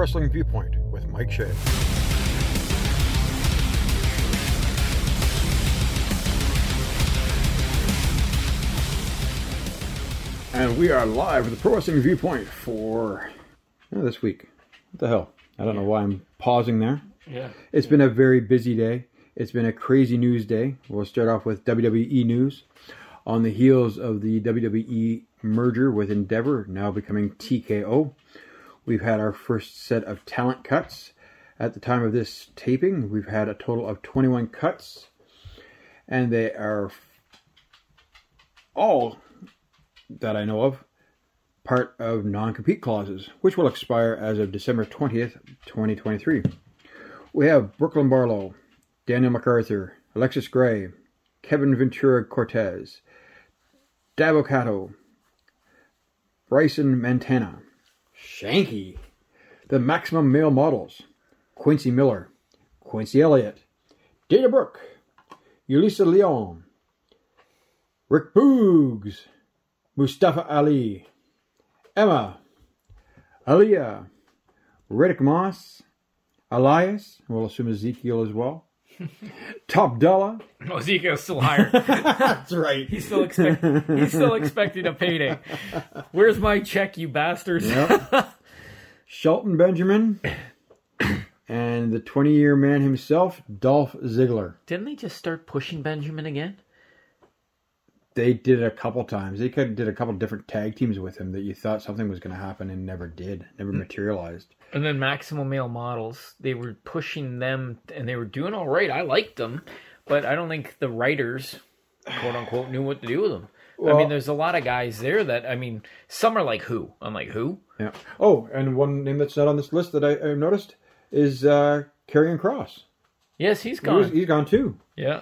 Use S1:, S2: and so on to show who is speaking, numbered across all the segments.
S1: Pro Wrestling Viewpoint with Mike Shea. And we are live with the Pro Wrestling Viewpoint for oh, this week. What the hell? I don't know why I'm pausing there.
S2: Yeah.
S1: It's been a very busy day. It's been a crazy news day. We'll start off with WWE news. On the heels of the WWE merger with Endeavor, now becoming TKO, we've had our first set of talent cuts. At the time of this taping, we've had a total of 21 cuts, and they are all that I know of part of non compete clauses, which will expire as of December 20th, 2023. We have Brooklyn Barlow, Daniel MacArthur, Alexis Gray, Kevin Ventura Cortez, Dabba-Kato, Bryson Montana, Shanky, the Maximum Male Models, Quincy Miller, Quincy Elliott, Dana Brooke, Yulisa Leon, Rick Boogs, Mustafa Ali, Emma, Aliyah, Riddick Moss, Elias, we'll assume Ezekiel as well, Top Dollar.
S2: Oh, Ezekiel's still higher.
S1: That's right.
S2: he's still expect he's still expecting a payday. Where's my check, you bastards?
S1: Yep. Shelton Benjamin and the 20 year man himself, Dolph Ziggler.
S2: Didn't they just start pushing Benjamin again?
S1: They did it a couple times. They could did a couple different tag teams with him that you thought something was going to happen and never did, never hmm. materialized.
S2: And then Maximum Male Models, they were pushing them and they were doing all right. I liked them, but I don't think the writers, quote unquote, knew what to do with them. I mean, there's a lot of guys there that, I mean, some are like who? I'm like, who?
S1: Yeah. Oh, and one name that's not on this list that I, I noticed is uh, Karrion Cross.
S2: Yes, he's
S1: He was-
S2: gone.
S1: he's gone too.
S2: Yeah.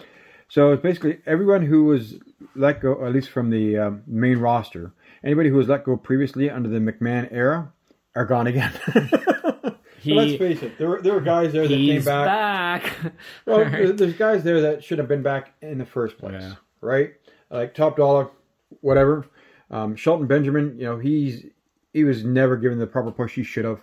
S1: So it's basically everyone who was let go, at least from the um, main roster, anybody who was let go previously under the McMahon era, are gone again.
S2: He,
S1: Let's face it, there were there were guys there that came back.
S2: back.
S1: Well, there- there's guys there that should have been back in the first place,
S2: Yeah.
S1: right? Like top dollar, whatever. Um, Shelton Benjamin, you know, he's he was never given the proper push he should have.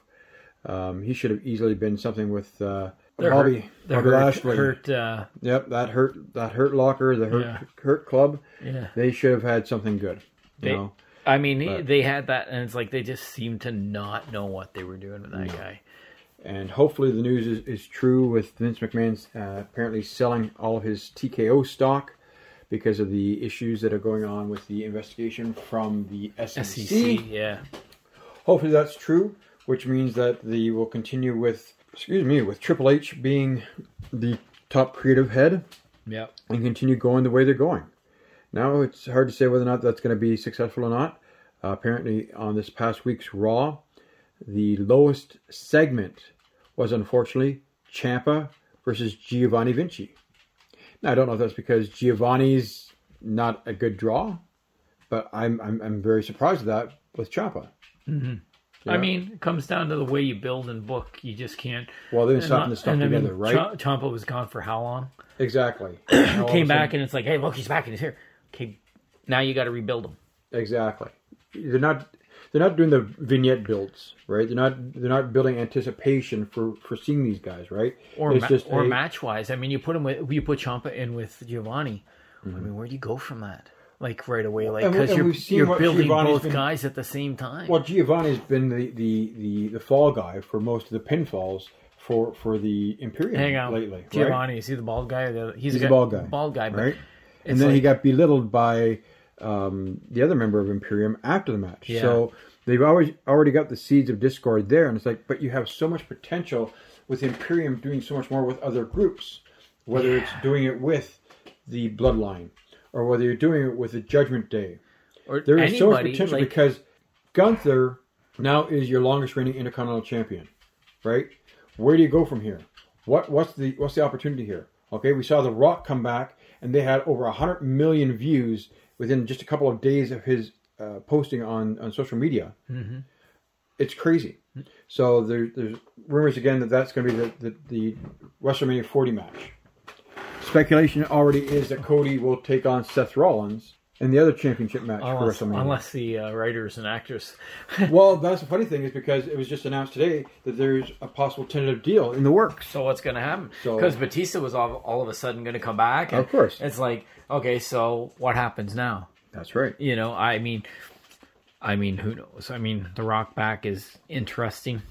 S1: Um, he should have easily been something with uh,
S2: They're
S1: Bobby,
S2: hurt, they're
S1: Bobby
S2: hurt,
S1: Lashley.
S2: hurt uh,
S1: Yep, that hurt that hurt locker, the hurt
S2: Yeah.
S1: hurt club.
S2: yeah.
S1: They should have had something good. You
S2: They-
S1: know,
S2: I mean, he, they had that, and it's like they just seemed to not know what they were doing with that guy.
S1: and hopefully the news is, is true with Vince McMahon's uh, apparently selling all of his TKO stock because of the issues that are going on with the investigation from the SEC.
S2: SEC, yeah.
S1: Hopefully that's true, which means that the will continue with excuse me with Triple H being the top creative head
S2: Yep.
S1: and continue going the way they're going. Now it's hard to say whether or not that's going to be successful or not. Uh, apparently, on this past week's Raw, the lowest segment was unfortunately Ciampa versus Giovanni Vinci. Now I don't know if that's because Giovanni's not a good draw, but I'm I'm, I'm very surprised at that with Ciampa.
S2: I
S1: Yeah.
S2: mean, it comes down to the way you build and book. You just can't.
S1: Well, they're stopping the stuff
S2: and I mean,
S1: together, right?
S2: Ch- Ciampa was gone for how long?
S1: exactly. All of a
S2: Came back and it's like, hey, look, he's back and he's here. Okay, now you got to rebuild them.
S1: Exactly. They're not they're not doing the vignette builds, right? They're not they're not building anticipation for for seeing these guys, right?
S2: Or
S1: it's
S2: ma-
S1: just
S2: or
S1: a-
S2: match wise. I mean, you put them with you put Ciampa in with Giovanni. I
S1: Mm-hmm.
S2: mean, where do you go from that? Like right away, like because you're you're building
S1: Giovanni's
S2: both
S1: been-
S2: guys at the same time.
S1: Well, Giovanni's been the, the, the, the fall guy for most of the pinfalls for for the Imperium
S2: Hang on,
S1: lately, right?
S2: Giovanni is he the bald guy? Or the, he's,
S1: He's
S2: a
S1: a bald guy,
S2: Bald guy, but
S1: right?
S2: It's
S1: And then he got belittled by um, the other member of Imperium after the match.
S2: Yeah.
S1: So they've always already got the seeds of discord there, and it's like, but you have so much potential with Imperium doing so much more with other groups, whether it's doing it with the Bloodline or whether you're doing it with the Judgment Day.
S2: or
S1: There is so much potential
S2: like,
S1: because Gunther now is your longest reigning Intercontinental Champion, right? Where do you go from here? What what's the what's the opportunity here? Okay, we saw The Rock come back, and they had over hundred million views within just a couple of days of his uh, posting on on social media.
S2: Mm-hmm.
S1: It's crazy. So there, there's rumors again that that's going to be the, the the WrestleMania 40 match. Speculation already is that Cody will take on Seth Rollins in the other championship match
S2: Unless,
S1: for WrestleMania.
S2: unless the uh, writers and actors.
S1: Well, that's the funny thing is because it was just announced today that there's a possible tentative deal in the works.
S2: So what's going to happen?
S1: So-
S2: Because Batista was all, all of a sudden going to come back. and
S1: Of course.
S2: It's like, okay, so what happens now?
S1: That's right.
S2: You know, I mean, I mean, who knows? I mean, the Rock back is interesting,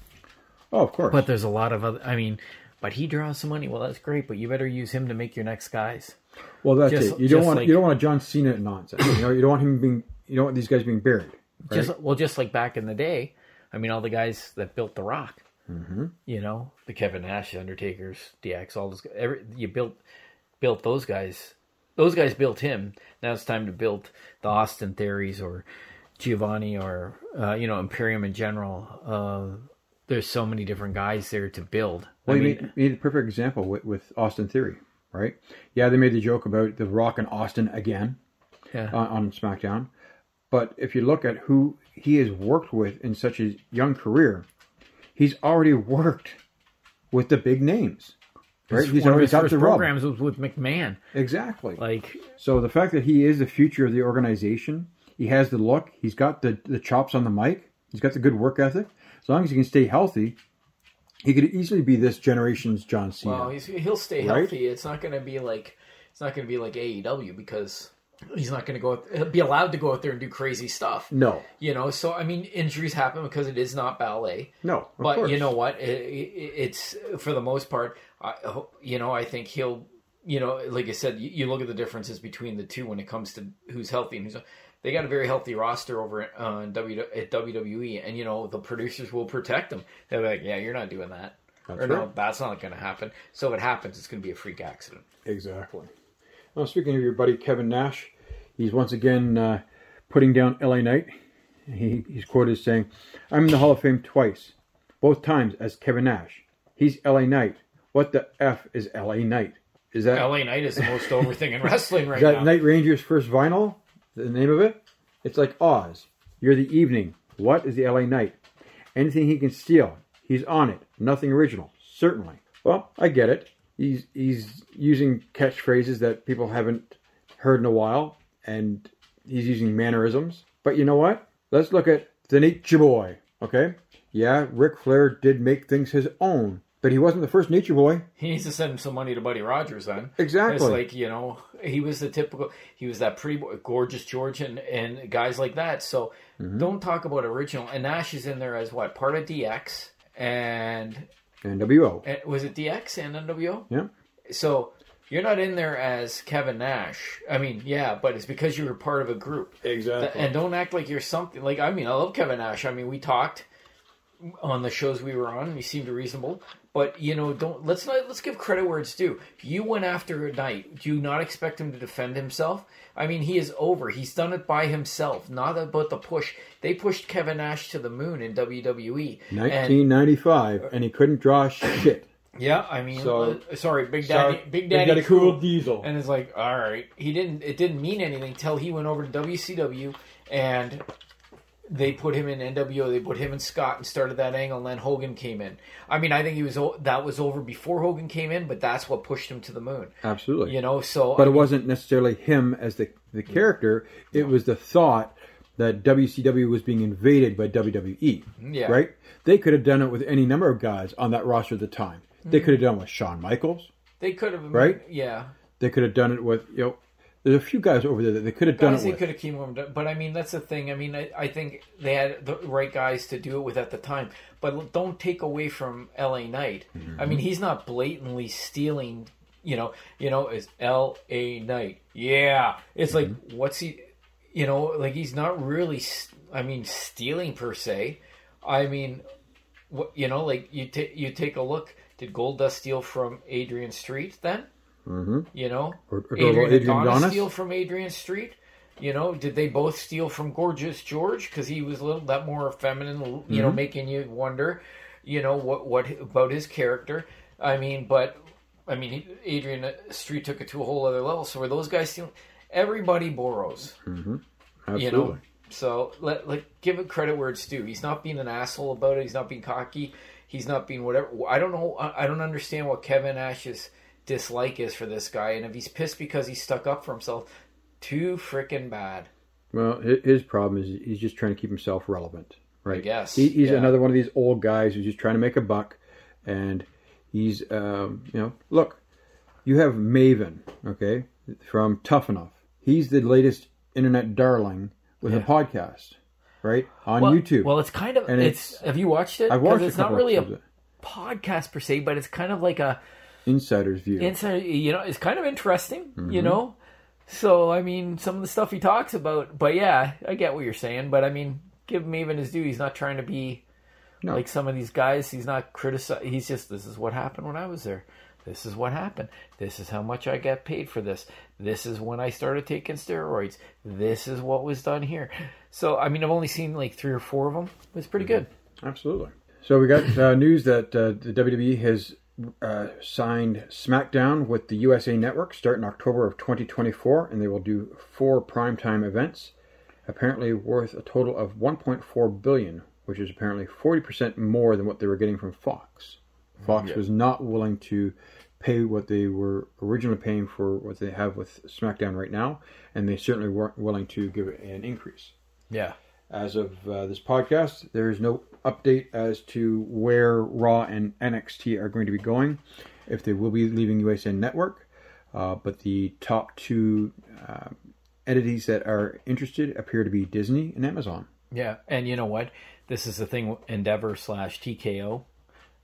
S1: Oh, of course.
S2: but there's a lot of other. I mean, but he draws some money. Well, that's great, but you better use him to make your next guys.
S1: Well, that's
S2: just-
S1: it. You don't want
S2: like-
S1: you don't want a John Cena nonsense. you know, you don't want him being you don't want these guys being buried. Right?
S2: Just well, just like back in the day. I mean, all the guys that built the Rock. Mm-hmm. You know, the Kevin Nash, the Undertaker's, DX, all those. Every, you built built those guys. Those guys built him. Now it's time to build the Austin Theories or Giovanni or uh, you know Imperium in general. Uh, there's so many different guys there to build.
S1: Well,
S2: I
S1: you
S2: mean,
S1: made, made a perfect example with, with Austin Theory, right? Yeah, they made the joke about the Rock and Austin again
S2: yeah.
S1: on, on SmackDown, but if you look at who he has worked with in such a young career, he's already worked with the big names, right? He's already got the rub.
S2: programs was with McMahon.
S1: Exactly.
S2: Like,
S1: So the fact that he is the future of the organization, he has the look, he's got the, the chops on the mic, he's got the good work ethic. As long as he can stay healthy, he could easily be this generation's John Cena.
S2: Well, he's, he'll stay
S1: Right?
S2: healthy. It's not going to be like it's not going to be like AEW because he's not going to go. out- He'll be allowed to go out there and do crazy stuff.
S1: no,
S2: You know, so I mean, injuries happen because it is not ballet.
S1: no. Of
S2: But
S1: course.
S2: you know what? It, it, it's for the most part. I, you know, I think he'll. You know, like I said, you, you look at the differences between the two when it comes to who's healthy and who's. They got a very healthy roster over at, uh, w, at WWE, and you know the producers will protect them. They'll be like, "Yeah, you're not doing that."
S1: That's
S2: or no, that's not going to happen. So if it happens, it's going to be a freak accident.
S1: Exactly. Well, speaking of your buddy Kevin Nash, he's once again uh, putting down LA Knight. He, he's quoted as saying, I'm in the Hall of Fame twice, both times as Kevin Nash. He's LA Knight. What the F is LA Knight? Is that,
S2: LA Knight is the most over thing in wrestling right
S1: is that
S2: now.
S1: Night Ranger's first vinyl? The name of it? It's like Oz. You're the evening. What is the LA Knight? Anything he can steal, he's on it. Nothing original. Certainly. Well, I get it. He's he's using catchphrases that people haven't heard in a while, and he's using mannerisms. But you know what? Let's look at the Nature Boy. Okay? Yeah, Ric Flair did make things his own, but he wasn't the first Nature Boy.
S2: He needs to send some money to Buddy Rogers then.
S1: Exactly.
S2: It's like, you know, he was the typical, he was that pretty boy, gorgeous George and, and guys like that. So
S1: Mm-hmm.
S2: don't talk about original. And Nash is in there as what? Part of DX and,
S1: NWO.
S2: and was it DX and NWO?
S1: Yeah.
S2: So you're not in there as Kevin Nash. I mean, yeah, but it's because you were part of a group.
S1: Exactly.
S2: And don't act like you're something. Like, I mean, I love Kevin Nash. I mean, we talked on the shows we were on. and He seemed reasonable, but you know, don't let's not let's give credit where it's due. You went after a night. Do you not expect him to defend himself? I mean, he is over. He's done it by himself. Not about the push. They pushed Kevin Nash to the moon in WWE.
S1: 1995, and he couldn't draw shit.
S2: yeah, I mean,
S1: So-
S2: uh, sorry, Big Daddy,
S1: Sorry,
S2: Big Daddy,
S1: Cool
S2: Cool.
S1: Diesel.
S2: And it's like, all right, he didn't. It didn't mean anything till he went over to WCW, and they put him in NWO. They put him and Scott and started that angle. And then Hogan came in. I mean, I think he was that was over before Hogan came in, but that's what pushed him to the moon.
S1: Absolutely.
S2: You know, so
S1: but
S2: I
S1: it wasn't necessarily him as the the character. It was the thought that WCW was being invaded by WWE.
S2: Yeah.
S1: Right? They could have done it with any number of guys on that roster at the time. They mm-hmm. could have done it with Shawn Michaels.
S2: they could have
S1: Right?
S2: Yeah,
S1: They could have done it with you know. There's a few guys over there that they could have done
S2: guys
S1: it
S2: they could have came over, but I mean that's the thing. I mean, I, I think they had the right guys to do it with at the time. But don't take away from LA Knight. Mm-hmm. I mean, he's not blatantly stealing. You know, you know, is L.A. Knight? Yeah, it's like mm-hmm. what's he? You know, like he's not really. I mean, stealing per se. I mean, what you know, like you take you take a look. Did Goldust steal from Adrian Street then?
S1: Hmm
S2: You know,
S1: Or, or
S2: Adrian,
S1: Adrian
S2: Adonis
S1: Adonis.
S2: steal from Adrian Street? You know, did they both steal from Gorgeous George because he was a little that more feminine? You
S1: Mm-hmm.
S2: know, making you wonder, you know, what what about his character? I mean, but I mean, Adrian Street took it to a whole other level. So were those guys stealing? Everybody borrows,
S1: Absolutely.
S2: you know. So let like give it credit where it's due. He's not being an asshole about it. He's not being cocky. He's not being whatever. I don't know. I I don't understand what Kevin Nash's dislike is for this guy. And if he's pissed because he stuck up for himself, too freaking bad.
S1: Well, his problem is he's just trying to keep himself relevant, right?
S2: Yes,
S1: he, he's
S2: yeah.
S1: another one of these old guys who's just trying to make a buck, and he's, um, you know, look, you have Maven, okay, from Tough Enough. He's the latest internet darling with a podcast, right, on
S2: Well,
S1: YouTube.
S2: Well, it's kind of
S1: And
S2: it's,
S1: it's-
S2: Have you watched it?
S1: I've
S2: 'Cause
S1: watched
S2: It's not really a podcast per se, but it's kind of like a
S1: Insider's View.
S2: inside. You know, it's kind of interesting.
S1: Mm-hmm.
S2: You know, so I mean, some of the stuff he talks about. But yeah, I get what you're saying. But I mean, give Maven his due. He's not trying to be
S1: No.
S2: like some of these guys. He's not criticizing. He's just this is what happened when I was there. This is what happened. This is how much I got paid for this. This is when I started taking steroids. This is what was done here. So I mean, I've only seen like three or four of them. It was pretty good.
S1: Absolutely. So we got uh, news that uh, the WWE has uh, signed SmackDown with the USA Network starting October of 2024, and they will do four primetime events, apparently worth a total of 1.4 billion, which is apparently 40% more than what they were getting from Fox. Fox
S2: Yeah.
S1: was not willing to pay what they were originally paying for what they have with SmackDown right now, and they certainly weren't willing to give it an increase.
S2: Yeah.
S1: As of uh, this podcast, there is no update as to where Raw and NXT are going to be going, if they will be leaving USN Network. Uh, but the top two uh, entities that are interested appear to be Disney and Amazon.
S2: Yeah, and you know what? This is the thing. Endeavor slash TKO,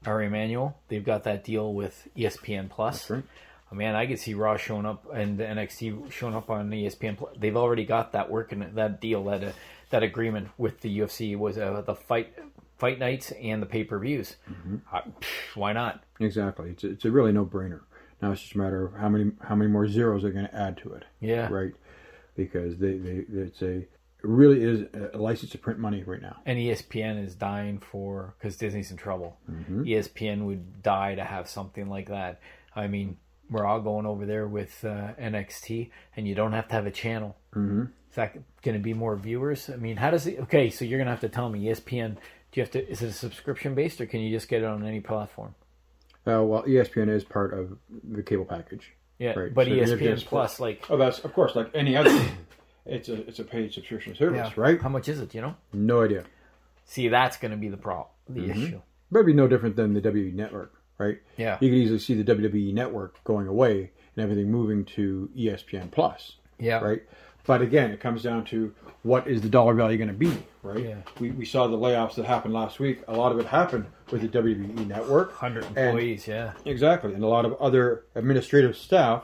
S2: Ari Emanuel. They've got that deal with ESPN Plus.
S1: Right.
S2: Oh, man, I could see Raw showing up and NXT showing up on ESPN. Plus. They've already got that working. That deal, that uh, that agreement with the UFC was uh, the fight fight nights and the pay per views. why not?
S1: Exactly. It's, it's a really no brainer. Now it's just a matter of how many how many more zeros they're going to add to it.
S2: Yeah.
S1: Right. Because they, they it's a it really is a license to print money right now.
S2: And ESPN is dying for because Disney's in trouble.
S1: Mm-hmm.
S2: ESPN would die to have something like that. I mean, we're all going over there with uh, NXT, and you don't have to have a channel.
S1: Mm-hmm.
S2: Is that going to be more viewers? I mean, how does it? Okay, so you're going to have to tell me ESPN. Do you have to? Is it a subscription based, or can you just get it on any platform?
S1: Uh, well, ESPN is part of the cable package.
S2: Yeah,
S1: Right,
S2: but
S1: so you're
S2: ESPN Plus, like,
S1: Oh, that's of course like any other. it's a it's a paid subscription service,
S2: yeah,
S1: right?
S2: How much is it? You know?
S1: No idea.
S2: See, that's going to be the problem, the
S1: Mm-hmm.
S2: issue.
S1: But it'd be no different than the WWE network, right?
S2: Yeah.
S1: You could easily see the WWE network going away and everything moving to ESPN Plus,
S2: Yeah,
S1: right? But again, it comes down to what is the dollar value going to be, right?
S2: Yeah.
S1: We, we saw the layoffs that happened last week. A lot of it happened with the WWE network.
S2: Hundred
S1: And-
S2: employees. yeah,
S1: Exactly, and a lot of other administrative staff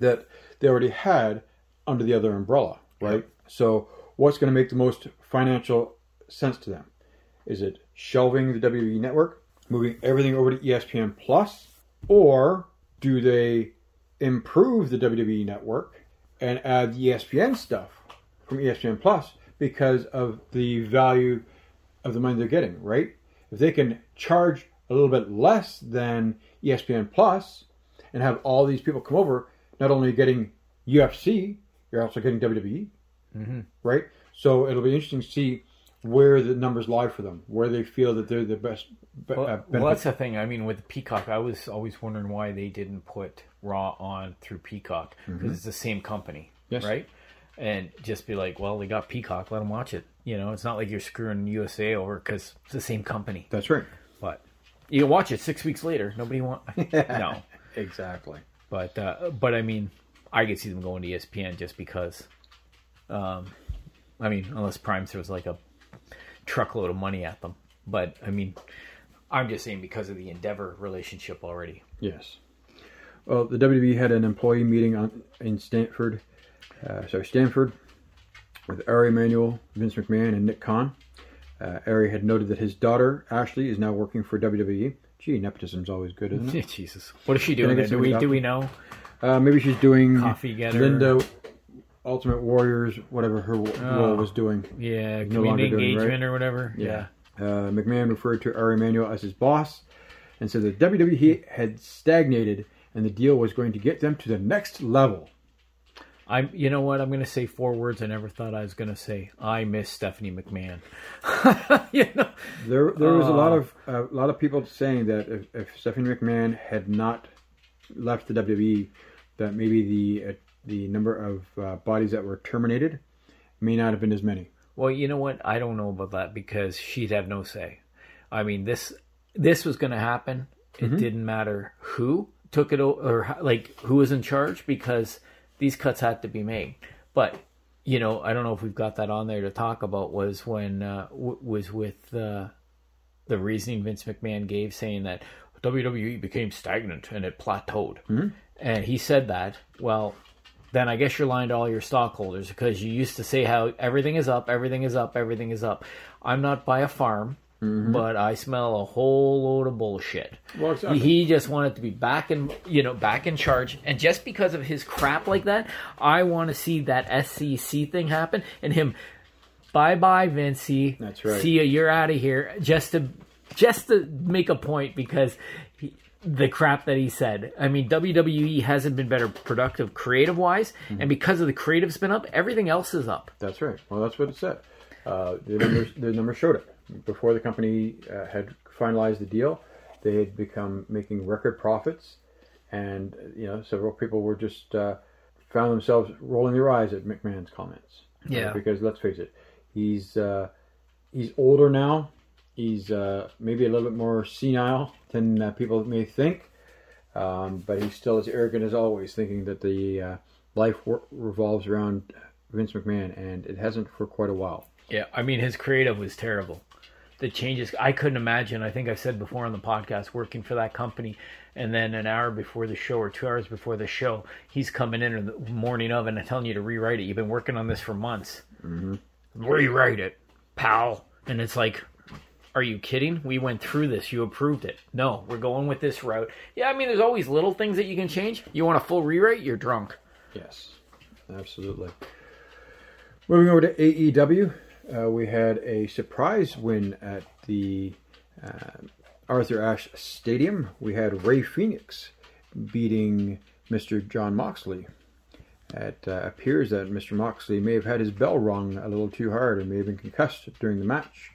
S1: that they already had under the other umbrella, right? So, what's going to make the most financial sense to them? Is it shelving the WWE network, moving everything over to ESPN Plus, or do they improve the WWE network and add the ESPN stuff from ESPN Plus because of the value of the money they're getting, right? If they can charge a little bit less than ESPN Plus and have all these people come over, not only getting UFC, you're also getting WWE,
S2: Mhm.
S1: right? So it'll be interesting to see where the numbers lie for them, where they feel that they're the best. be-
S2: Well,
S1: uh,
S2: well, that's the thing. I mean, with Peacock, I was always wondering why they didn't put Raw on through Peacock because it's the same company,
S1: Mm-hmm. Yes.
S2: right? And just be like, well, they got Peacock, let them watch it. You know, it's not like you're screwing USA over because it's the same company.
S1: That's right.
S2: But you can watch it six weeks later. Nobody want no.
S1: Exactly.
S2: But uh, but I mean, I could see them going to ESPN just because. Um, I mean, unless Prime throws like a truckload of money at them. But I mean, I'm just saying because of the Endeavor relationship already.
S1: Yes. Well, the WWE had an employee meeting on in Stanford, uh, sorry, Stanford, with Ari Emanuel, Vince McMahon, and Nick Khan. Uh, Ari had noted that his daughter Ashley is now working for WWE. Gee, nepotism's always good, isn't it?
S2: Jesus, what is she doing? There? Do we do we know?
S1: Uh, maybe she's doing
S2: Coffee getter.
S1: Linda, Ultimate Warriors, whatever her
S2: Oh.
S1: role was doing.
S2: Yeah,
S1: No longer
S2: community
S1: doing, right?
S2: engagement or whatever.
S1: Yeah. Uh, McMahon referred to Ari Emanuel as his boss and said that WWE had stagnated and the deal was going to get them to the next level.
S2: I'm. You know what? I'm going to say four words I never thought I was going to say. I miss Stephanie McMahon. you know.
S1: There, there was a lot
S2: Uh.
S1: of a lot of people saying that if, if Stephanie McMahon had not left the WWE, that maybe the uh, the number of uh, bodies that were terminated may not have been as many.
S2: Well, you know what? I don't know about that because she'd have no say. I mean, this this was going to happen. It didn't matter who took it or like who was in charge because these cuts had to be made. But you know, I don't know if we've got that on there to talk about. Was when uh, w- was with uh, the reasoning Vince McMahon gave, saying that WWE became stagnant and it plateaued, and he said that. Well, then I guess you're lying to all your stockholders because you used to say how everything is up, everything is up, everything is up. I'm not by a farm, but I smell a whole load of bullshit.
S1: Well, exactly.
S2: He just wanted to be back in, you know, back in charge, and just because of his crap like that, I want to see that SEC thing happen and him. Bye bye, Vincey.
S1: That's right.
S2: See you. You're out of here. Just to, just to make a point because the crap that he said. I mean, WWE hasn't been better productive creative wise,
S1: Mm-hmm.
S2: and because of the creative's been up, everything else is up.
S1: That's right. Well, that's what it said. Uh, the numbers, the numbers showed it. Before the company uh, had finalized the deal, they had become making record profits, and you know several people were just uh, found themselves rolling their eyes at McMahon's comments.
S2: Yeah.
S1: because let's face it, he's uh, he's older now. He's uh, maybe a little bit more senile than uh, people may think, um, but he's still as arrogant as always, thinking that the uh, life revolves around Vince McMahon, and it hasn't for quite a while.
S2: Yeah, I mean, his creative was terrible. The changes, I couldn't imagine. I think I've said before on the podcast, working for that company, and then an hour before the show or two hours before the show, he's coming in in the morning of and telling you to rewrite it. You've been working on this for months. Mm-hmm. Rewrite it, pal. And it's like, are you kidding? We went through this. You approved it. No, we're going with this route. Yeah, I mean, there's always little things that you can change. You want a full rewrite? You're drunk.
S1: Yes, absolutely. Moving over to AEW, uh, we had a surprise win at the uh, Arthur Ashe Stadium. We had Rey Fenix beating Mr. Jon Moxley. It uh, appears that Mr. Moxley may have had his bell rung a little too hard and may have been concussed during the match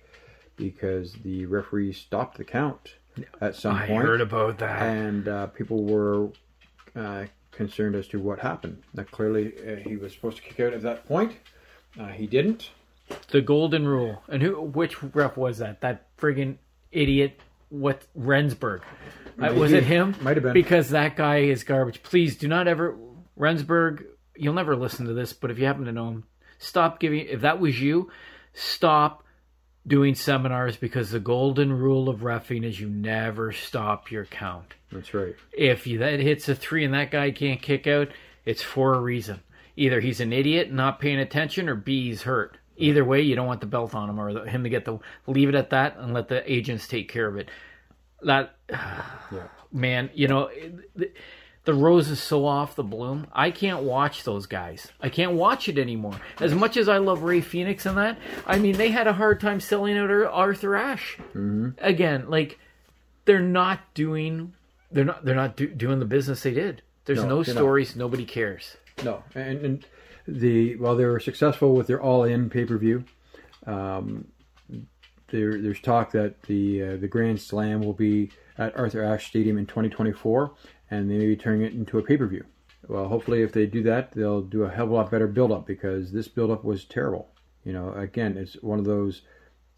S1: because the referee stopped the count at some
S2: I
S1: point I
S2: heard about that.
S1: and uh, people were uh, concerned as to what happened. Now, clearly, uh, he was supposed to kick out at that point. Uh, he didn't.
S2: The golden rule. And who? Which ref was that? That friggin' idiot. What Remsburg? Uh, was it him?
S1: Might have been.
S2: Because that guy is garbage. Please do not ever Remsburg. You'll never listen to this, but if you happen to know him, stop giving. If that was you, stop doing seminars because the golden rule of refing is you never stop your count.
S1: That's right.
S2: If you, that hits a three and that guy can't kick out, it's for a reason. Either he's an idiot not paying attention, or B he's hurt. Either way, you don't want the belt on him or the, him to get the leave it at that and let the agents take care of it. That
S1: Yeah.
S2: man, you know, the, the rose is so off the bloom. I can't watch those guys. I can't watch it anymore. As much as I love Rey Fenix and that, I mean, they had a hard time selling out Arthur Ashe. Mm-hmm. Again, like they're not doing, they're not, they're not do, doing the business they did. There's
S1: No,
S2: no,
S1: they're not.
S2: stories. Nobody cares.
S1: No, and, and the while they were successful with their all-in pay-per-view, um, there, there's talk that the uh, the Grand Slam will be at Arthur Ashe Stadium in 2024, and they may be turning it into a pay-per-view. Well, hopefully, if they do that, they'll do a hell of a lot better build-up because this build-up was terrible. You know, again, it's one of those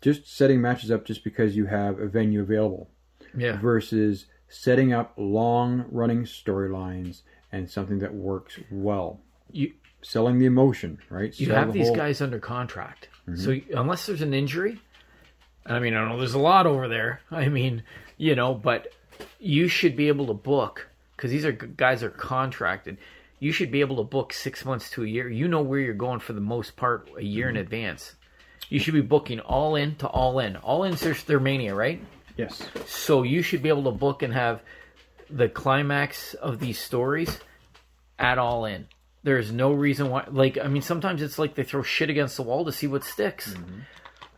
S1: just setting matches up just because you have a venue available
S2: Yeah.
S1: versus setting up long-running storylines and something that works well
S2: You,
S1: selling the emotion, right?
S2: you
S1: Sell
S2: have
S1: the
S2: these
S1: whole-
S2: guys under contract. Mm-hmm. So unless there's an injury, I mean, I know there's a lot over there. I mean, you know, but you should be able to book because these are guys are contracted. You should be able to book six months to a year. You know where you're going for the most part a year in mm-hmm. advance. You should be booking all in to all in. All in's their, their mania, right?
S1: Yes,
S2: So you should be able to book and have the climax of these stories at all in. There's no reason why. Like, I mean, sometimes it's like they throw shit against the wall to see what sticks.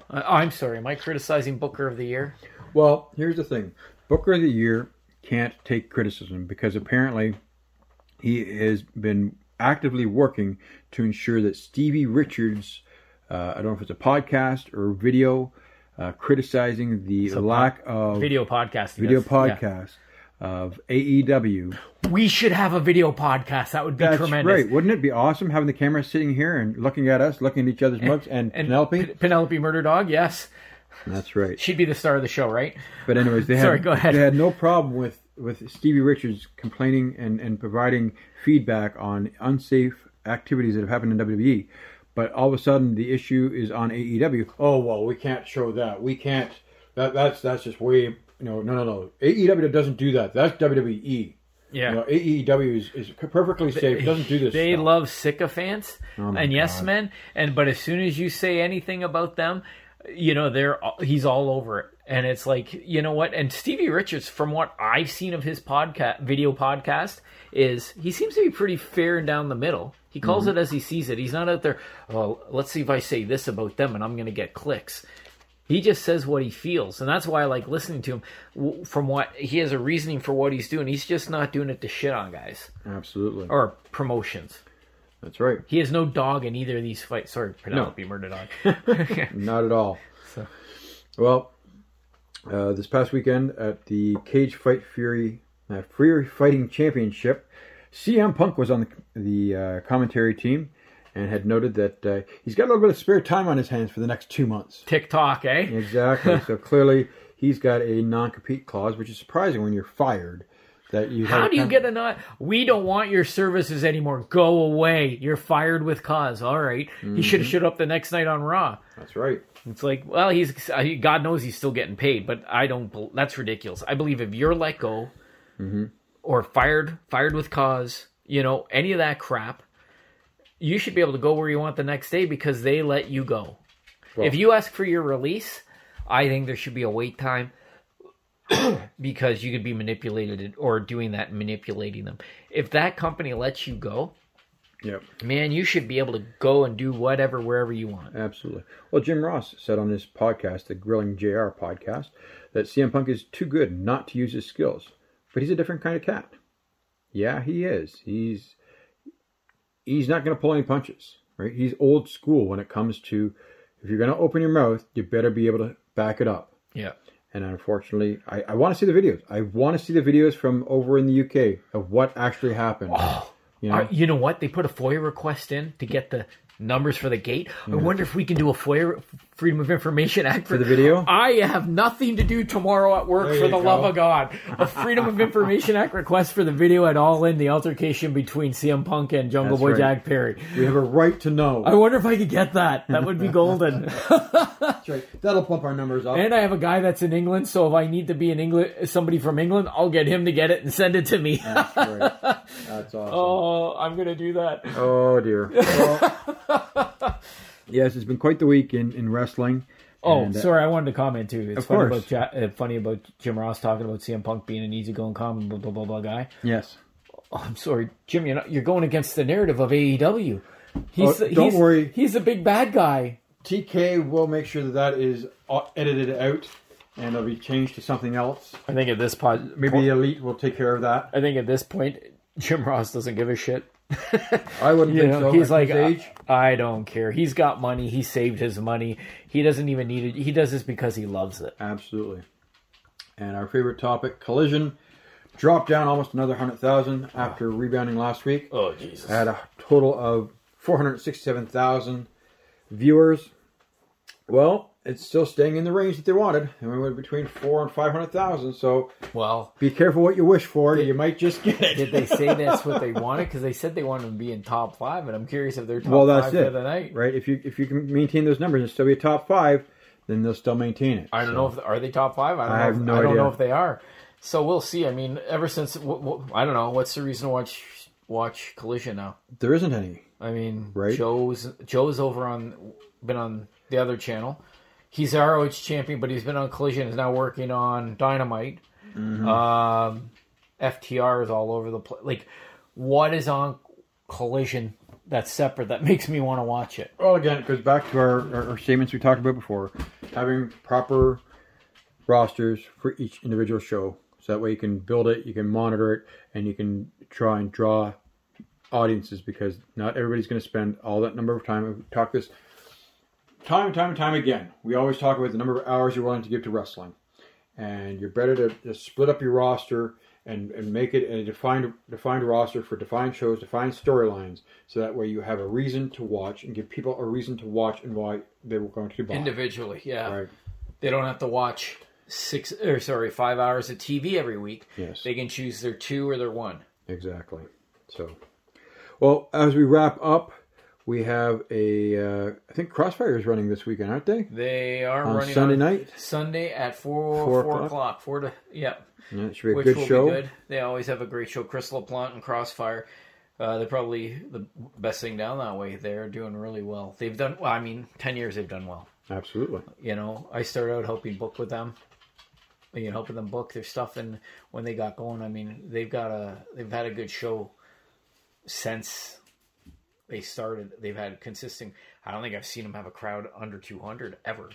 S2: Uh, I'm sorry, am I criticizing Booker of the Year?
S1: Well, here's the thing: Booker of the Year can't take criticism because apparently he has been actively working to ensure that Stevie Richards, uh, I don't know if it's a podcast or video, uh, criticizing the
S2: a
S1: lack of
S2: Video podcast.
S1: video
S2: podcast. Yeah.
S1: Of AEW.
S2: We should have a video podcast. That would be
S1: That's
S2: tremendous.
S1: right. Wouldn't it be awesome having the camera sitting here and looking at us, looking at each other's mugs, and,
S2: And
S1: Penelope?
S2: P- Penelope Murder Dog, yes.
S1: That's right.
S2: She'd be the star of the show, right?
S1: But anyways, they had
S2: Sorry, go ahead.
S1: they had no problem with with Stevie Richards complaining and and providing feedback on unsafe activities that have happened in WWE. But all of a sudden, the issue is on AEW. Oh well, we can't show that. We can't. That that's that's just way. You know, no, no, no. AEW doesn't do that. That's WWE.
S2: Yeah.
S1: You know, AEW is, is perfectly safe. It doesn't do this.
S2: They
S1: stuff.
S2: love sycophants
S1: Oh
S2: and yes
S1: God.
S2: men, and but as soon as you say anything about them, you know they're he's all over it, and it's like you know what? And Stevie Richards, from what I've seen of his podcast, video podcast, is he seems to be pretty fair and down the middle. He calls
S1: Mm-hmm.
S2: it as he sees it. He's not out there. Well, let's see if I say this about them, and I'm going to get clicks. He just says what he feels, and that's why I like listening to him. From what he has a reasoning for what he's doing, he's just not doing it to shit on guys
S1: Absolutely.
S2: or promotions.
S1: That's right.
S2: He has no dog in either of these fights. Sorry, Penelope Murder Dog.
S1: Not at all.
S2: So-
S1: Well, uh, this past weekend at the Cage Fight Fury uh, Fury Fighting Championship, CM Punk was on the, the uh, commentary team and had noted that uh, he's got a little bit of spare time on his hands for the next two months.
S2: TikTok, eh?
S1: Exactly. so clearly, he's got a non-compete clause, which is surprising when you're fired. That you
S2: How do you get a not? We don't want your services anymore. Go away. You're fired with cause. All right. He should have showed up the next night on Raw.
S1: That's right.
S2: It's like, well, he's uh, God knows he's still getting paid, but I don't. That's ridiculous. I believe if you're let go or fired, fired with cause, you know, any of that crap, you should be able to go where you want the next day because they let you go.
S1: Well-
S2: if you ask for your release, I think there should be a wait time because you could be manipulated or doing that and manipulating them. If that company lets you go,
S1: Yep.
S2: man, you should be able to go and do whatever wherever you want.
S1: Absolutely. Well, Jim Ross said on his podcast, the Grilling JR podcast, that CM Punk is too good not to use his skills, but he's a different kind of cat. Yeah, he is. He's he's not going to pull any punches, right? He's old school when it comes to if you're going to open your mouth, you better be able to back it up.
S2: Yeah.
S1: And unfortunately, I, I want to see the videos. I want to see the videos from over in the UK of what actually happened. Oh. you know,
S2: Are- you know what? They put a FOIA request in to get the numbers for the gate. I mm. wonder if we can do a FOIA Freedom of Information Act
S1: for the video.
S2: I have nothing to do tomorrow at work
S1: There
S2: for the
S1: go.
S2: love of God. A Freedom of Information Act request for the video at All In, the altercation between CM Punk and Jungle
S1: That's
S2: Boy
S1: right.
S2: Jack Perry.
S1: We have a right to know.
S2: I wonder if I could get that. That would be golden.
S1: That's right. That'll pump our numbers up.
S2: and I have a guy that's in England, so if I need to be in England, somebody from England, I'll get him to get it and send it to me.
S1: That's right. That's awesome.
S2: oh, I'm gonna do that.
S1: Oh dear. Well, yes, it's been quite the week in, in wrestling.
S2: Oh,
S1: And, uh,
S2: sorry, I wanted to comment too. It's
S1: Of
S2: funny
S1: course.
S2: about Ja- uh, funny about Jim Ross talking about CM Punk being an easygoing, calm, blah blah blah blah guy.
S1: Yes.
S2: Oh, I'm sorry, Jim. You're not, you're going against the narrative of AEW. He's
S1: Oh, don't
S2: he's,
S1: worry.
S2: He's a big bad guy.
S1: TK will make sure that that is uh, edited out and it'll be changed to something else.
S2: I think at this point,
S1: Maybe the elite will take care of that.
S2: I think at this point, Jim Ross doesn't give a shit.
S1: I wouldn't
S2: You
S1: think
S2: know,
S1: so.
S2: he's like,
S1: his age.
S2: I don't care. He's got money. He saved his money. He doesn't even need it. He does this because he loves it.
S1: Absolutely. And our favorite topic, collision, dropped down almost another hundred thousand after rebounding last week.
S2: Oh Jesus!
S1: had a total of 467,000 viewers. Well, it's still staying in the range that they wanted. And we went between four and 500,000. So
S2: well,
S1: be careful what you wish for. You might just get it.
S2: did they say that's what they wanted? Because they said they wanted to be in top five, and I'm curious if they're top
S1: well, that's
S2: five
S1: it.
S2: for the night.
S1: Right? If you if you can maintain those numbers and still be a top five, then they'll still maintain it.
S2: I don't
S1: So,
S2: know if are they top five. I don't
S1: I
S2: know.
S1: have
S2: if,
S1: no
S2: I don't
S1: idea.
S2: know if they are. So we'll see. I mean, ever since w- w- I don't know what's the reason to watch watch Collision now.
S1: There isn't any.
S2: I mean,
S1: Right.
S2: Joe's Joe's over on been on the other channel. He's ROH champion, but he's been on Collision. Is now working on Dynamite.
S1: Mm-hmm.
S2: Um, FTR is all over the place. Like, what is on Collision that's separate that makes me want to watch it?
S1: Well, again, it goes back to our, our, our statements we talked about before. Having proper rosters for each individual show. So that way you can build it, you can monitor it, and you can try and draw audiences because not everybody's going to spend all that number of time. We've talked this time and time and time again. We always talk about the number of hours you're willing to give to wrestling. And you're better to just split up your roster and, and make it a defined defined roster for defined shows, defined storylines, so that way you have a reason to watch and give people a reason to watch and why they were going to buy.
S2: Individually, yeah.
S1: Right.
S2: They don't have to watch six or sorry five hours of TV every week.
S1: Yes.
S2: They can choose their two or their one.
S1: Exactly. So, well, as we wrap up, we have a. Uh, I think Crossfire is running this weekend, aren't they?
S2: They are
S1: On
S2: running
S1: Sunday night.
S2: Sunday at four
S1: Four
S2: four,
S1: o'clock?
S2: Four to yeah,
S1: Yeah, it should be a
S2: which
S1: good
S2: will
S1: show.
S2: be good. They always have a great show. Crystal Plant and Crossfire. Uh, they're probably the best thing down that way. They're doing really well. They've done. Well, I mean, ten years they've done well.
S1: Absolutely.
S2: You know, I started out helping book with them. You know, helping them book their stuff, and when they got going, I mean, they've got a they've had a good show since they started. They've had consistent. I don't think I've seen them have a crowd under two hundred ever.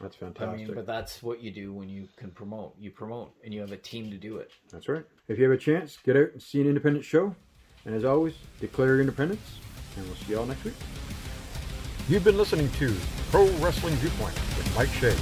S1: That's fantastic
S2: I
S1: fantastic.
S2: mean, but that's what you do when you can promote. You promote, and you have a team to do it.
S1: That's right. If you have a chance, get out and see an independent show. And as always, declare your independence. And we'll see you all next week. You've been listening to Pro Wrestling Viewpoint with Mike Shea.